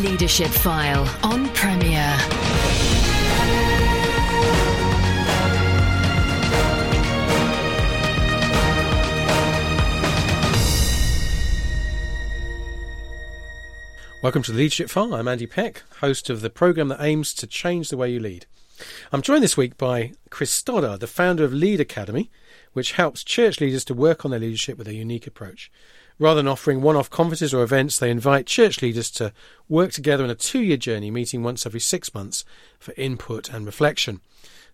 Leadership File on Premier. Welcome to the Leadership File. I'm Andy Peck, host of the program that aims to change the way you lead. I'm joined this week by Chris Stoddard, the founder of Lead Academy, which helps church leaders to work on their leadership with a unique approach. Rather than offering one off conferences or events, they invite church leaders to work together in a two year journey, meeting once every six months for input and reflection.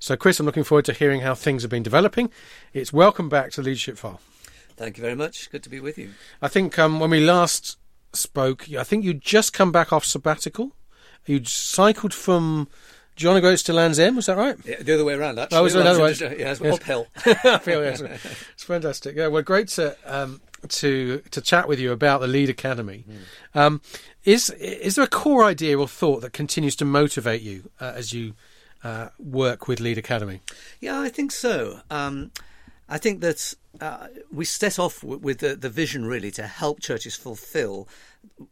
So, Chris, I'm looking forward to hearing how things have been developing. It's welcome back to Leadership File. Thank you very much. Good to be with you. I think um, when we last spoke, I think you'd just come back off sabbatical. You'd cycled from John O'Groats to Land's End, was that right? Yeah, the other way around, actually. Oh, was it another way? Yeah, it's Yes. uphill. Feel yes. It's fantastic. Yeah, well, great to um, to to chat with you about the Lead Academy. Um, is is there a core idea or thought that continues to motivate you uh, as you uh, work with Lead Academy? Yeah, I think so. Um, I think that uh, we set off w- with the, the vision really to help churches fulfill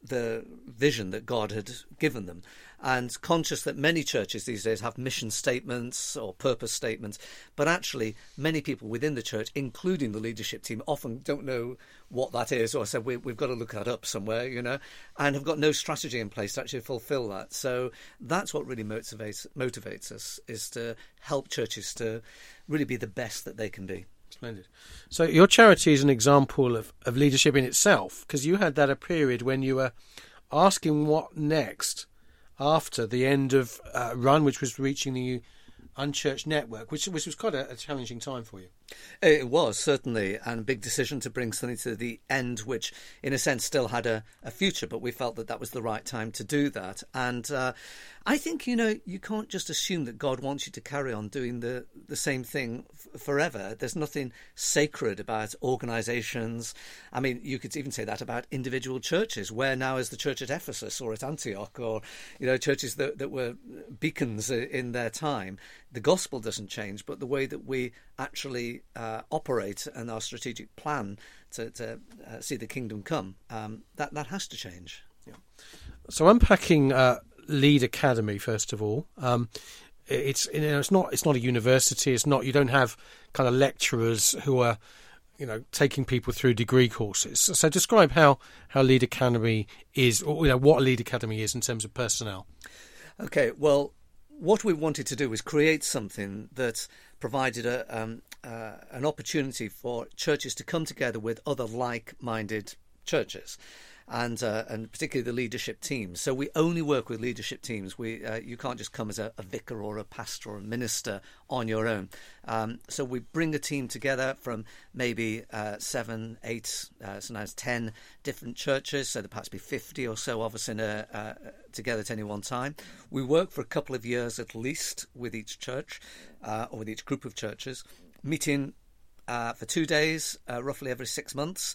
the vision that God had given them. And conscious that many churches these days have mission statements or purpose statements, but actually many people within the church, including the leadership team, often don't know what that is, or said we, we've got to look that up somewhere, you know, and have got no strategy in place to actually fulfil that. So that's what really motivates motivates us is to help churches to really be the best that they can be. Splendid. So your charity is an example of, of leadership in itself because you had that a period when you were asking what next after the end of uh, run, which was reaching the unchurched network, which, which was quite a, a challenging time for you. It was certainly, a big decision to bring something to the end, which in a sense still had a, a future, but we felt that that was the right time to do that. And uh, I think, you know, you can't just assume that God wants you to carry on doing the, the same thing f- forever. There's nothing sacred about organizations. I mean, you could even say that about individual churches. Where now is the church at Ephesus or at Antioch or, you know, churches that, that were beacons in their time? The gospel doesn't change, but the way that we actually uh, operate and our strategic plan to, to uh, see the kingdom come, um, that, that has to change. Yeah. So unpacking uh, Lead Academy first of all, um, it's you know it's not it's not a university. It's not you don't have kind of lecturers who are you know taking people through degree courses. So describe how how Lead Academy is, or you know what Lead Academy is in terms of personnel. Okay, well, what we wanted to do was create something that provided a, um, uh, an opportunity for churches to come together with other like-minded churches. And uh, and particularly the leadership teams. So we only work with leadership teams. We uh, you can't just come as a, a vicar or a pastor or a minister on your own. Um, so we bring a team together from maybe uh, seven, eight, uh, sometimes ten different churches. So there perhaps be fifty or so of us in a uh, together at any one time. We work for a couple of years at least with each church uh, or with each group of churches, meeting for two days, roughly every six months,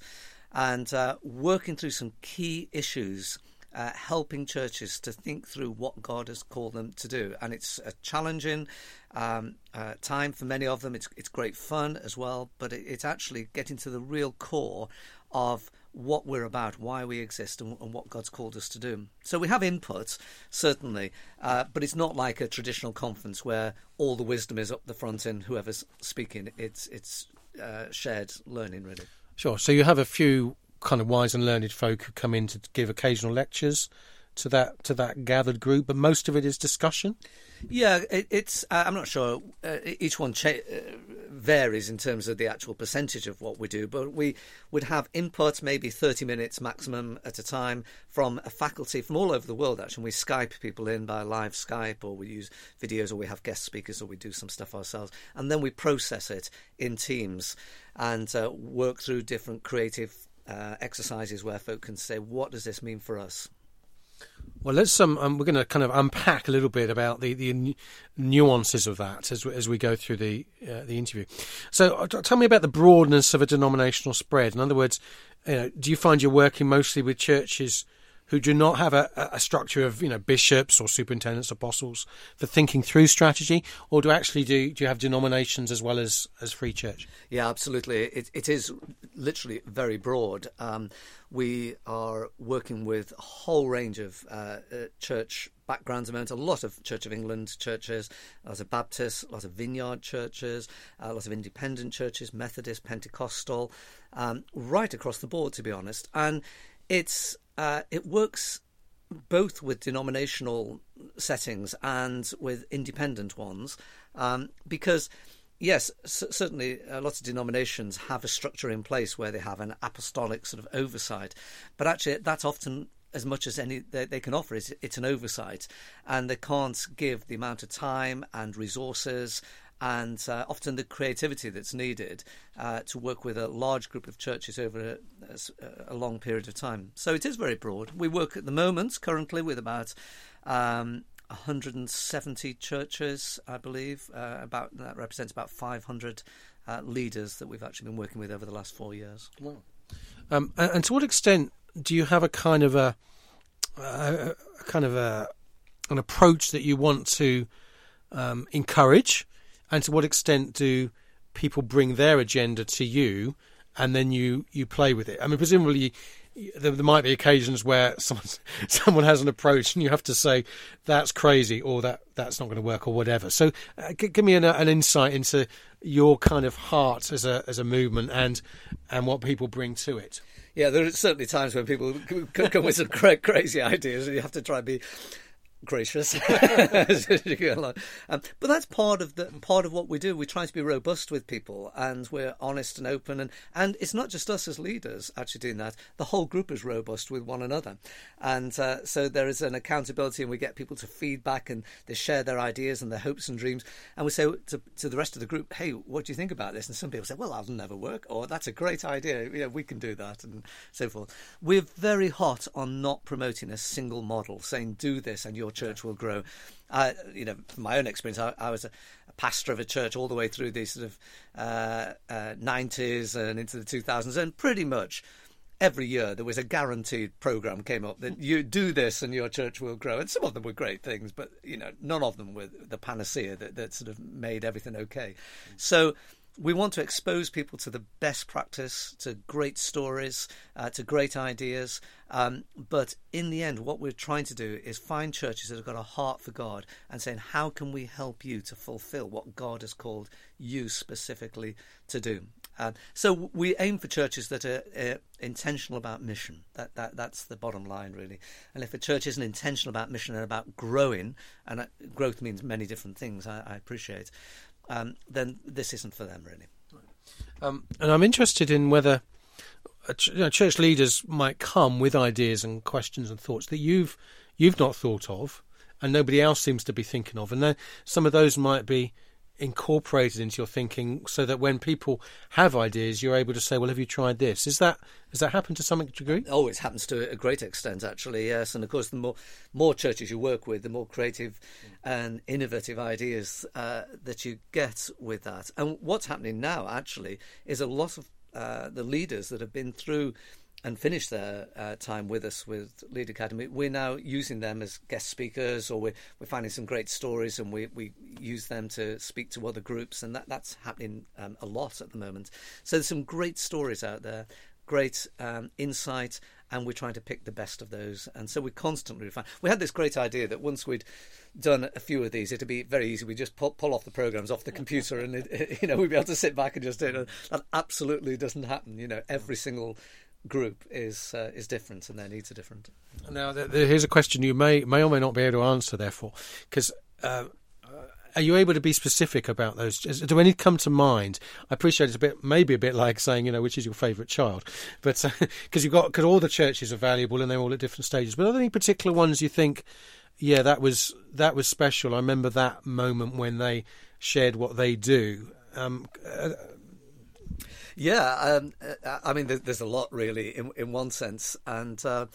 and uh, working through some key issues. Uh, helping churches to think through what God has called them to do, and it's a challenging um, uh, time for many of them. It's it's great fun as well, but it, it's actually getting to the real core of what we're about, why we exist, and, and what God's called us to do. So we have input, certainly, uh, but it's not like a traditional conference where all the wisdom is up the front and whoever's speaking, it's it's uh, shared learning, really. Sure. So you have a few kind of wise and learned folk who come in to give occasional lectures to that to that gathered group, but most of it is discussion. Yeah, it, it's. Uh, I'm not sure. Uh, each one cha- uh, varies in terms of the actual percentage of what we do, but we would have input, maybe 30 minutes maximum at a time, from a faculty from all over the world. Actually, we Skype people in by live Skype, or we use videos, or we have guest speakers, or we do some stuff ourselves, and then we process it in teams and uh, work through different creative uh, exercises where folk can say, "What does this mean for us?" Well, let's um, um we're going to kind of unpack a little bit about the, the nuances of that as we- as we go through the uh, the interview. So, uh, tell me about the broadness of a denominational spread. In other words, you know, do you find you're working mostly with churches who do not have a, a structure of you know bishops or superintendents, apostles for thinking through strategy, or do actually do do you have denominations as well as as free church? Yeah, absolutely. It, it is literally very broad. Um, we are working with a whole range of uh, uh, church backgrounds. A lot of Church of England churches, lots of Baptists, lots of Vineyard churches, uh, lots of independent churches, Methodist, Pentecostal, um, right across the board, to be honest. And it's uh, it works both with denominational settings and with independent ones um, because yes, c- certainly a lot of denominations have a structure in place where they have an apostolic sort of oversight, but actually that's often as much as any they, they can offer is it's an oversight, and they can't give the amount of time and resources and uh, often the creativity that's needed uh, to work with a large group of churches over a, a, long period of time. So it is very broad. We work at the moment currently with about um, 170 churches, I believe. Uh, about that represents about 500 uh, leaders that we've actually been working with over the last four years. Wow. Um, and, and, to what extent do you have a kind of a, a, a kind of a an approach that you want to um, encourage, and to what extent do people bring their agenda to you, and then you you play with it? I mean, presumably there, there, might be occasions where someone someone has an approach and you have to say that's crazy or that that's not going to work or whatever. So, uh, g- give me an, an, insight into your kind of heart as a as a movement and and what people bring to it. Yeah, there are certainly times when people come with some crazy ideas, and you have to try and be gracious. Um, but that's part of the part of what we do. We try to be robust with people and we're honest and open and and it's not just us as leaders actually doing that. The whole group is robust with one another. And uh, so there is an accountability and we get people to feedback and they share their ideas and their hopes and dreams. And we say to, to the rest of the group hey what do you think about this? And some people say well that'll never work. Or that's a great idea. We can do that and so forth. We're very hot on not promoting a single model saying do this and you're your church will grow. I, you know, from my own experience, I, I was a, a, pastor of a church all the way through the sort of uh, uh, 90s and into the 2000s, and pretty much every year there was a guaranteed program came up that you do this and your church will grow. And some of them were great things, but you know, none of them were the panacea that, that sort of made everything okay. So we want to expose people to the best practice, to great stories, uh, to great ideas. Um, but in the end, what we're trying to do is find churches that have got a heart for God and saying, how can we help you to fulfill what God has called you specifically to do? Uh, so we aim for churches that are uh, intentional about mission. That, that that's the bottom line, really. And if a church isn't intentional about mission and about growing, and uh, growth means many different things, I, I appreciate um, then this isn't for them really. Um, and I'm interested in whether you know, church leaders might come with ideas and questions and thoughts that you've you've not thought of, and nobody else seems to be thinking of, and then some of those might be incorporated into your thinking so that when people have ideas you're able to say well have you tried this? Is that has that happened to some degree? Oh it happens to a great extent actually yes. And of course the more more churches you work with the more creative and innovative ideas uh, that you get with that. And what's happening now actually is a lot of uh, the leaders that have been through and finish their uh, time with us with Lead Academy, we're now using them as guest speakers, or we're, we're finding some great stories, and we, we use them to speak to other groups, and that, that's happening um, a lot at the moment. So there's some great stories out there, great um, insight, and we're trying to pick the best of those. And so we constantly refine. We had this great idea that once we'd done a few of these, it'd be very easy. We just pull, pull off the programs off the computer, and it, you know we'd be able to sit back and just do it. That absolutely doesn't happen. You know, every single group is uh, is different and their needs are different. Now, here's a question you may may or may not be able to answer. Therefore, because uh, are you able to be specific about those? Do any come to mind? I appreciate it's a bit, maybe a bit like saying, you know, which is your favourite child, but because uh, you've got because all the churches are valuable and they're all at different stages. But are there any particular ones you think, yeah, that was that was special? I remember that moment when they shared what they do. Um, uh, yeah, um, uh, I mean, there's a lot really in in one sense, and uh,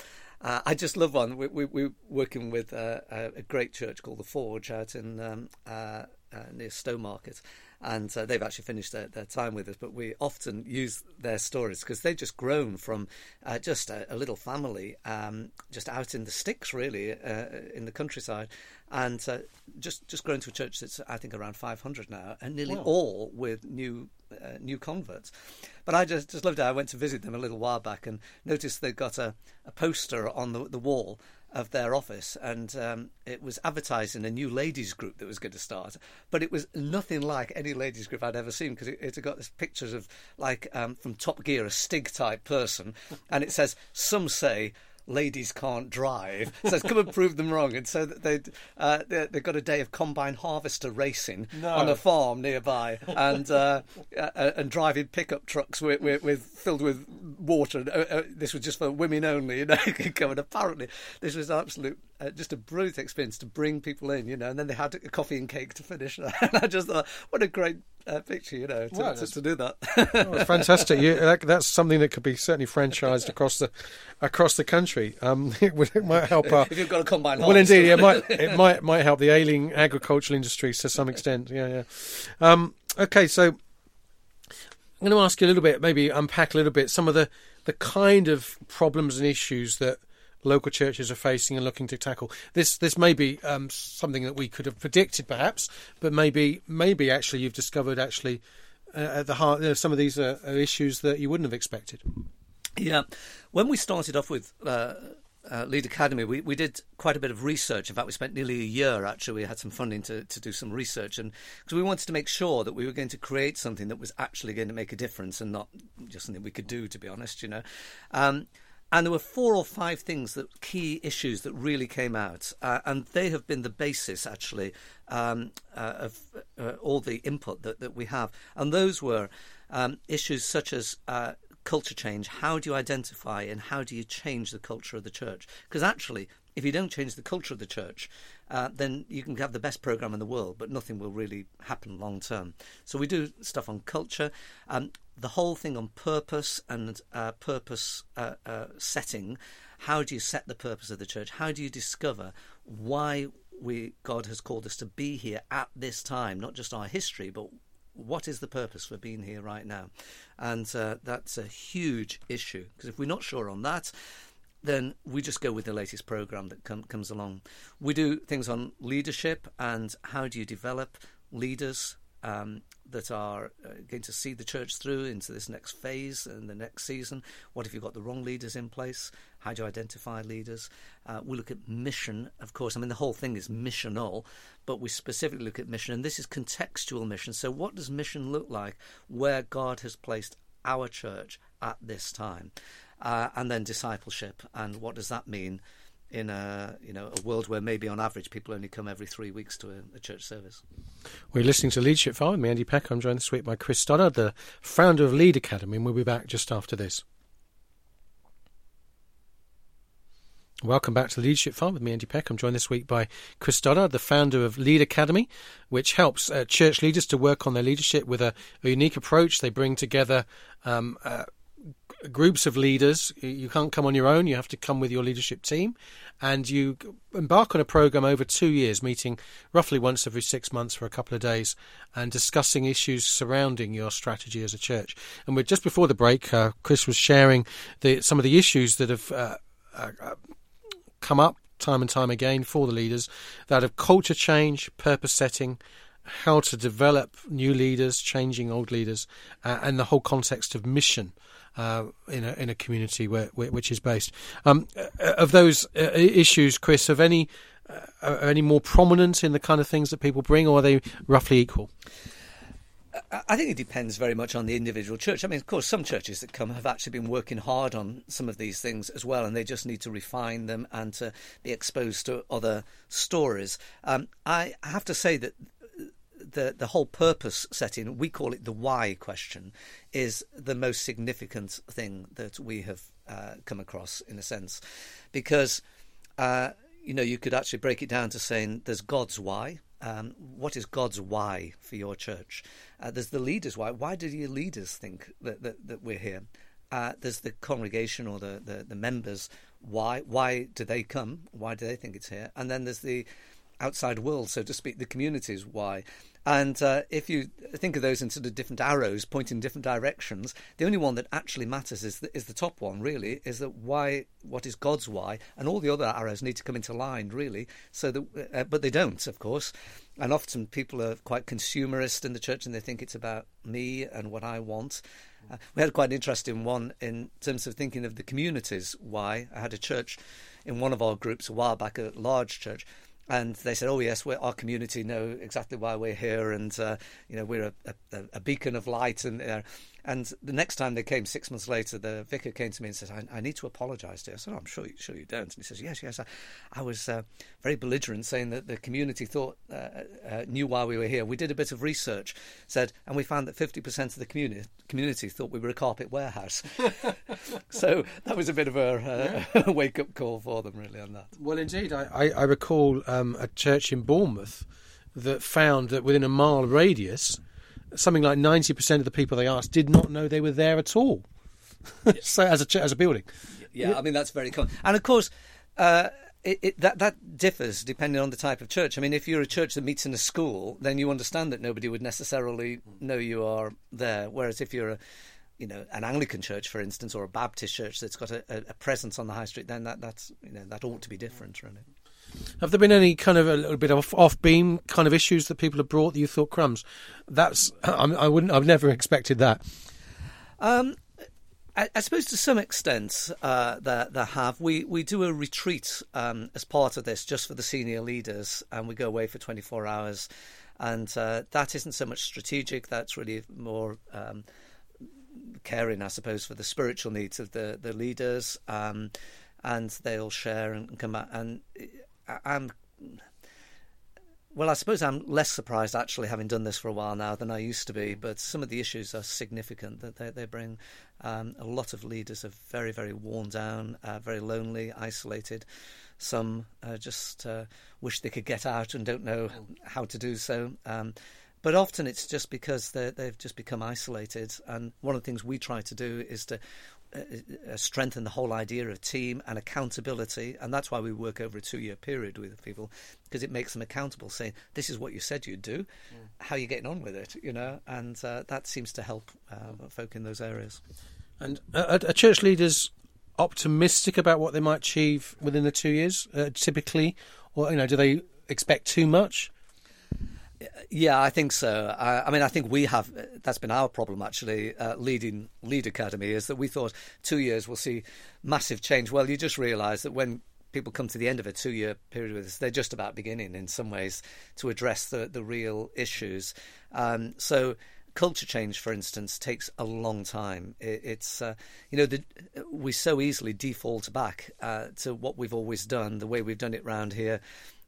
uh, I just love one. We, we, we're working with a great church called the Forge out in um, uh, near Stowmarket, and uh, they've actually finished their, their time with us. But we often use their stories because they've just grown from uh, just a, a, little family, um, just out in the sticks, really, uh, in the countryside, and uh, just just grown to a church that's I think around 500 now, and nearly Wow. all with new uh, new converts. But I just just loved it. I went to visit them a little while back and noticed they'd got a, a poster on the the wall of their office, and um, it was advertising a new ladies group that was going to start. But it was nothing like any ladies group I'd ever seen because it, it got this pictures of like um, from Top Gear, a Stig type person, and it says some say ladies can't drive. So come and prove them wrong. And so they uh, they they've got a day of combine harvester racing No. on a farm nearby, and uh, uh, and driving pickup trucks with, with, with filled with water. Uh, uh, this was just for women only, you know. come and apparently this was absolute. Uh, just a brilliant experience to bring people in, you know, and then they had a coffee and cake to finish. and I just thought, what a great uh, picture, you know, to, Wow, to, to do that. Oh, fantastic. You, that, that's something that could be certainly franchised across the across the country. Um, it, would, it might help our. if you've got a combine Well, indeed, it might it might might help the ailing agricultural industries to some extent. Yeah, yeah. Um, okay, so I'm going to ask you a little bit, maybe unpack a little bit some of the the kind of problems and issues that local churches are facing and looking to tackle. This this may be um, something that we could have predicted, perhaps, but maybe maybe actually you've discovered actually uh, at the heart you know, some of these are, are issues that you wouldn't have expected. Yeah, when we started off with uh, uh, Lead Academy, we, we did quite a bit of research. In fact, we spent nearly a year actually. We had some funding to, to do some research, and because we wanted to make sure that we were going to create something that was actually going to make a difference and not just something we could do, to be honest, you know. Um, and there were four or five things that key issues that really came out, uh, and they have been the basis actually um, uh, of uh, all the input that, that we have. And those were um, issues such as uh, culture change. How do you identify and how do you change the culture of the church? Because actually, if you don't change the culture of the church, uh, then you can have the best program in the world, but nothing will really happen long term. So we do stuff on culture, um, the whole thing on purpose and uh, purpose uh, uh, setting. How do you set the purpose of the church? How do you discover why we God has called us to be here at this time? Not just our history, but what is the purpose for being here right now? And uh, that's a huge issue because if we're not sure on that, then we just go with the latest program that com- comes along. We do things on leadership and how do you develop leaders um, that are uh, going to see the church through into this next phase and the next season. What if you've got the wrong leaders in place? How do you identify leaders? Uh, we look at mission, of course. I mean, the whole thing is missional, but we specifically look at mission, and this is contextual mission. So, what does mission look like where God has placed our church at this time? Uh, and then discipleship, and what does that mean in a you know a world where maybe on average people only come every three weeks to a, a church service? We're listening to Leadership File with me, Andy Peck. I'm joined this week by Chris Stoddard, the founder of Lead Academy, and we'll be back just after this. Welcome back to Leadership File with me, Andy Peck. I'm joined this week by Chris Stoddard, the founder of Lead Academy, which helps uh, church leaders to work on their leadership with a, a unique approach. They bring together um, uh, groups of leaders. You can't come on your own. You have to come with your leadership team, and you embark on a program over two years, meeting roughly once every six months for a couple of days, and discussing issues surrounding your strategy as a church. And we're just before the break. Uh, Chris was sharing the, some of the issues that have. Uh, uh, come up time and time again for the leaders that of culture change, purpose setting, how to develop new leaders, changing old leaders, uh, and the whole context of mission uh, in a in a community where, where which is based. Um, uh, of those uh, issues, Chris, have any are any more prominent in the kind of things that people bring, or are they roughly equal? I think it depends very much on the individual church. I mean, of course, some churches that come have actually been working hard on some of these things as well, and they just need to refine them and to be exposed to other stories. Um, I have to say that the the whole purpose setting, we call it the why question, is the most significant thing that we have uh, come across in a sense, because uh, you know you could actually break it down to saying there's God's why. Um, what is God's why for your church? Uh, there's the leaders' why. Why do your leaders think that that, that we're here? Uh, there's the congregation or the, the, the members. Why why do they come? Why do they think it's here? And then there's the outside world, so to speak, the communities. Why? And uh, if you think of those in sort of different arrows pointing in different directions, the only one that actually matters is the, is the top one. Really, is that why? What is God's why? And all the other arrows need to come into line, really. So that, uh, but they don't, of course. And often people are quite consumerist in the church, and they think it's about me and what I want. Uh, we had quite an interesting one in terms of thinking of the communities. Why I had a church in one of our groups a while back, a large church, and they said, "Oh yes, our community know exactly why we're here, and uh, you know we're a, a, a, beacon of light." And uh, and the next time they came, six months later, the vicar came to me and said, "I, I need to apologise to you." I said, oh, "I'm sure, you, sure you don't." And he says, "Yes, yes, I, I was uh, very belligerent, saying that the community thought uh, uh, knew why we were here. We did a bit of research, said, and we found that 50% of the community community thought we were a carpet warehouse. so that was a bit of a, uh, wake up call for them, really, on that. Well, indeed, I, I, I recall um, a church in Bournemouth that found that within a mile radius something like 90% of the people they asked did not know they were there at all. so as a as a building. Yeah, yeah, I mean that's very common. And of course, uh, it, it, that that differs depending on the type of church. I mean, if you're a church that meets in a school, then you understand that nobody would necessarily know you are there. Whereas if you're a you know, an Anglican church, for instance, or a Baptist church that's got a, a presence on the high street, then that, that's you know that ought to be different, really. Have there been any kind of a little bit of off beam kind of issues that people have brought that you thought crumbs? That's I wouldn't I've never expected that. Um, I, I, suppose to some extent uh, there, there have. We we do a retreat um, as part of this just for the senior leaders, and we go away for 24 hours, and uh, that isn't so much strategic. That's really more. Um, caring, I suppose, for the spiritual needs of the the leaders, um, and they'll share and come back. And I'm well, I suppose I'm less surprised actually having done this for a while now than I used to be. But some of the issues are significant that they, they bring. Um, a lot of leaders are very, very worn down, uh, very lonely, isolated. Some uh, just uh, wish they could get out and don't know how to do so. Um, but often it's just because they've just become isolated. And one of the things we try to do is to uh, uh, strengthen the whole idea of team and accountability, and that's why we work over a two-year period with people because it makes them accountable, saying this is what you said you'd do, yeah. how are you getting on with it, you know, and uh, that seems to help uh, folk in those areas. And are, are, church leaders optimistic about what they might achieve within the two years, uh, typically, or you know, do they expect too much? Yeah, I think so. I, I, mean, I think we have. That's been our problem actually. Uh, leading Lead Academy is that we thought two years will see massive change. Well, you just realise that when people come to the end of a two-year period with us, they're just about beginning in some ways to address the the real issues. Um, so culture change, for instance, takes a long time. It, it's uh, you know the, we so easily default back uh, to what we've always done, the way we've done it round here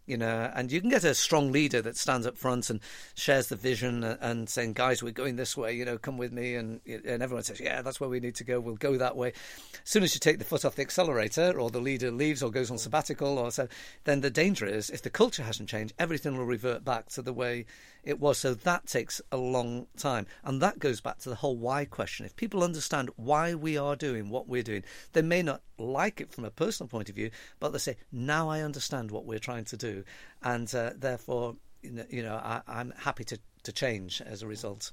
you know, and you can get a strong leader that stands up front and shares the vision and saying, "Guys, we're going this way. You know, come with me." And and everyone says, "Yeah, that's where we need to go. We'll go that way." As soon as you take the foot off the accelerator, or the leader leaves or goes on sabbatical, or so, then the danger is if the culture hasn't changed, everything will revert back to the way it was. So that takes a long time. And that goes back to the whole why question. If people understand why we are doing what we're doing, they may not like it from a personal point of view, but they say, now I understand what we're trying to do. And uh, therefore, you know, I, I'm happy to, to change as a result.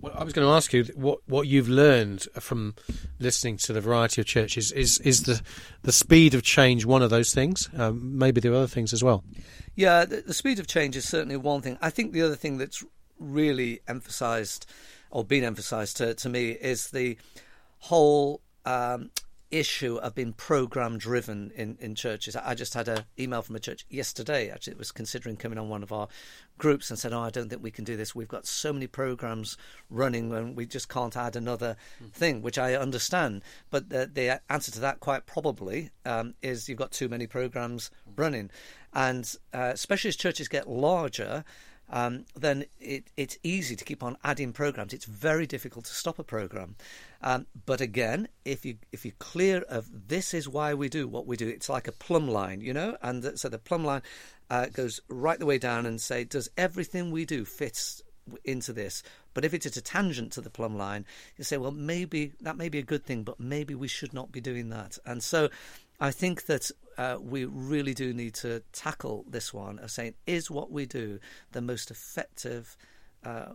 Well, I was going to ask you what what you've learned from listening to the variety of churches is is the the speed of change one of those things? Um, maybe there are other things as well. Yeah, the, the, speed of change is certainly one thing. I think the other thing that's really emphasised or been emphasised to, to me is the whole um, issue of being program driven in, in churches. I just had an email from a church yesterday, actually, it was considering coming on one of our groups and said, Oh, I don't think we can do this. We've got so many programs running and we just can't add another mm. thing, which I understand. But the, the answer to that, quite probably, um, is you've got too many programs running. And uh, especially as churches get larger, um, then it, it's easy to keep on adding programs. It's very difficult to stop a program. Um, but again, if you if you're clear of this is why we do what we do, it's like a plumb line, you know. And so the plumb line uh, goes right the way down and say, does everything we do fit into this? But if it's at a tangent to the plumb line, you say, well, maybe that may be a good thing, but maybe we should not be doing that. And so I think that uh, we really do need to tackle this one of saying, is what we do the most effective uh,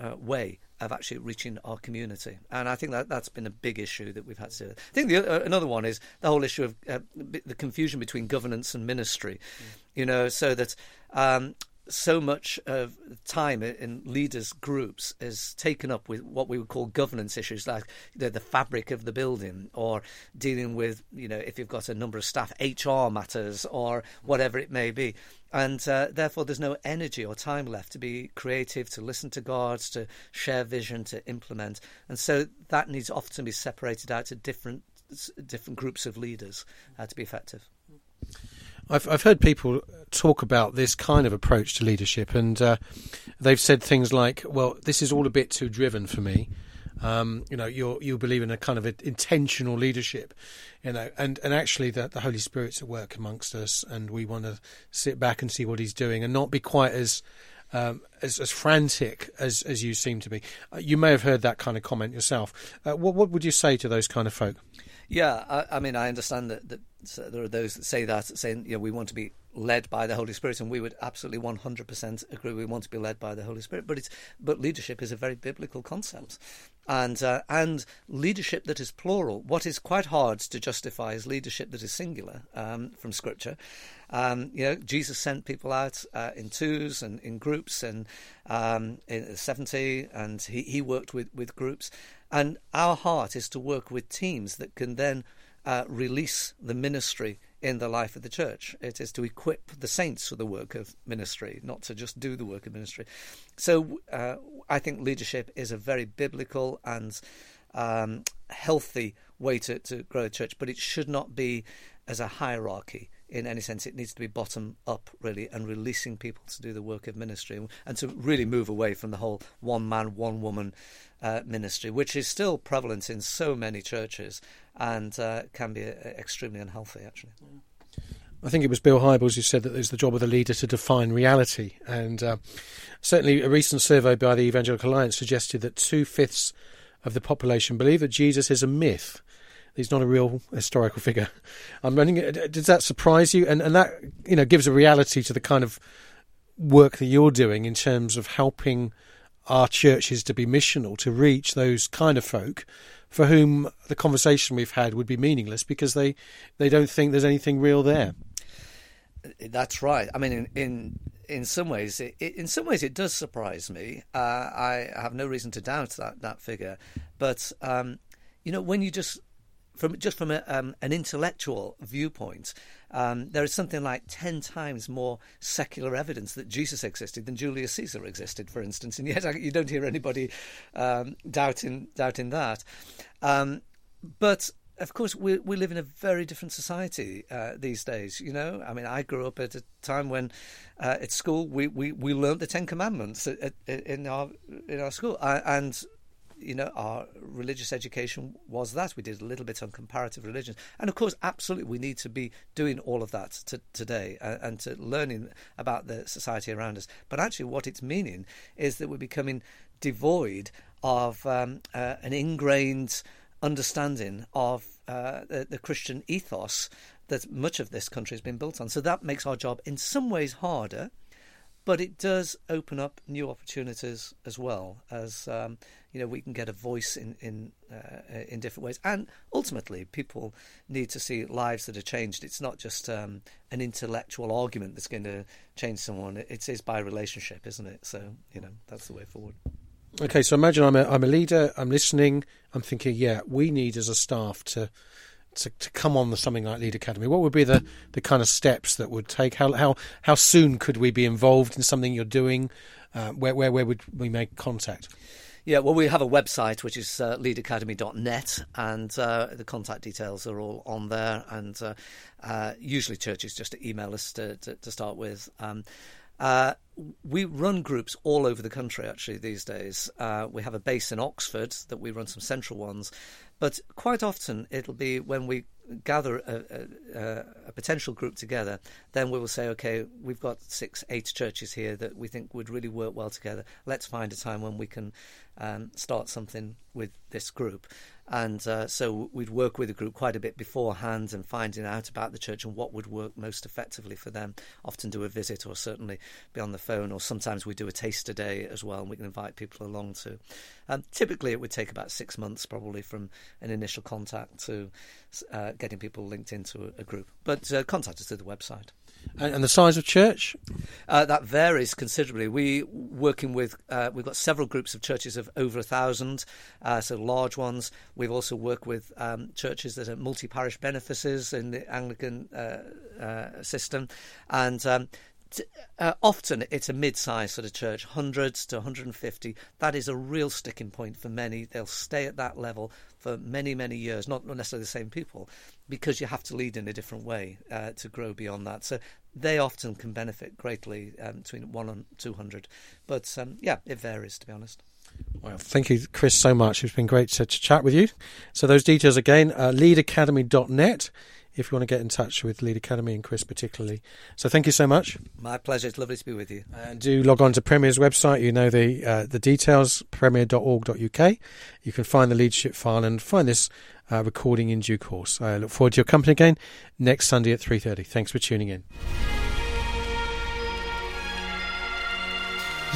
uh, way of actually reaching our community. And I think that that's been a big issue that we've had to. I think the, another one is the whole issue of uh, the confusion between governance and ministry. Mm. You know, so that um, so much of time in leaders' groups is taken up with what we would call governance issues, like know, the fabric of the building, or dealing with, you know, if you've got a number of staff, HR matters, or whatever it may be. And uh, therefore, there's no energy or time left to be creative, to listen to God, to share vision, to implement. And so that needs often to be separated out to different different groups of leaders uh, to be effective. I've I've heard people talk about this kind of approach to leadership, and uh, they've said things like, "Well, this is all a bit too driven for me." Um, you know, you you believe in a kind of a intentional leadership, you know, and, and actually that the Holy Spirit's at work amongst us, and we want to sit back and see what He's doing, and not be quite as um, as, as frantic as as you seem to be. Uh, you may have heard that kind of comment yourself. Uh, what what would you say to those kind of folk? Yeah, I, I mean, I understand that, that there are those that say that, saying, you know, we want to be led by the Holy Spirit, and we would absolutely 100% agree we want to be led by the Holy Spirit. But it's but leadership is a very biblical concept, and uh, and leadership that is plural. What is quite hard to justify is leadership that is singular um, from Scripture. Um, you know, Jesus sent people out uh, in twos and in groups, and um, in 70, and he, he worked with with groups. And our heart is to work with teams that can then uh, release the ministry in the life of the church. It is to equip the saints for the work of ministry, not to just do the work of ministry. So uh, I think leadership is a very biblical and um, healthy way to, to grow a church, but it should not be as a hierarchy in any sense. It needs to be bottom up, really, and releasing people to do the work of ministry and to really move away from the whole one man, one woman uh, ministry, which is still prevalent in so many churches and uh, can be uh, extremely unhealthy, actually. I think it was Bill Hybels who said that it's the job of the leader to define reality. And uh, certainly, a recent survey by the Evangelical Alliance suggested that two fifths of the population believe that Jesus is a myth he's not a real historical figure. I'm running. Does that surprise you? And and that you know gives a reality to the kind of work that you're doing in terms of helping our churches to be missional to reach those kind of folk for whom the conversation we've had would be meaningless because they they don't think there's anything real there. That's right. I mean, in in, in some ways, it, in some ways, it does surprise me. Uh, I have no reason to doubt that that figure, but um, you know, when you just from just from a, um, an intellectual viewpoint, um, there is something like ten times more secular evidence that Jesus existed than Julius Caesar existed, for instance, and yet you don't hear anybody um, doubting doubting that. Um, but of course, we we live in a very different society uh, these days. You know, I mean, I grew up at a time when uh, at school we, we, we learned the Ten Commandments at, at, in our in our school, uh, and you know, our religious education was that. We did a little bit on comparative religions. And of course, absolutely, we need to be doing all of that to, today and, and to learning about the society around us. But actually, what it's meaning is that we're becoming devoid of um, uh, an ingrained understanding of uh, the, the Christian ethos that much of this country has been built on. So that makes our job in some ways harder but it does open up new opportunities as well as um, you know we can get a voice in in uh, in different ways. And ultimately people need to see lives that are changed. It's not just um, an intellectual argument that's going to change someone. It is by relationship isn't it? So you know that's the way forward. Okay so imagine i'm a i'm a leader i'm listening i'm thinking yeah we need as a staff to to, to come on the something like Lead Academy? What would be the, the kind of steps that would take? How how how soon could we be involved in something you're doing? Uh, where where where would we make contact? Yeah, well, we have a website which is uh, leadacademy.net, and uh, the contact details are all on there. And uh, uh usually, churches just email us to, to, to start with. Um, uh, we run groups all over the country actually these days. Uh, we have a base in Oxford that we run some central ones, but quite often it'll be when we gather a, a, a, potential group together, then we will say, okay, we've got six, eight churches here that we think would really work well together. Let's find a time when we can um, start something with this group. And uh, so we'd work with the group quite a bit beforehand and finding out about the church and what would work most effectively for them. Often do a visit or certainly be on the phone, or sometimes we do a taster day as well, and we can invite people along to. Um, typically, it would take about six months, probably, from an initial contact to uh, getting people linked into a, group. But uh, contact us through the website. And, and the size of church? Uh, that varies considerably. We working with uh, we've got several groups of churches of over a thousand, uh, so large ones. We've also worked with um, churches that are multi-parish benefices in the Anglican uh, uh, system, and um, uh, often it's a mid-sized sort of church, hundreds to 150. That is a real sticking point for many. They'll stay at that level for many, many years. Not necessarily the same people, because you have to lead in a different way uh, to grow beyond that. So they often can benefit greatly um, between one and 200. But um, yeah, it varies, to be honest. Well, thank you, Chris, so much. It's been great to, to chat with you. So those details again, uh, leadacademy.net if you want to get in touch with Lead Academy and Chris particularly. So thank you so much. My pleasure. It's lovely to be with you. And do log on to Premier's website. You know the uh, the details, premier.org.uk. You can find the leadership file and find this uh, recording in due course. I look forward to your company again next Sunday at 3.30. Thanks for tuning in.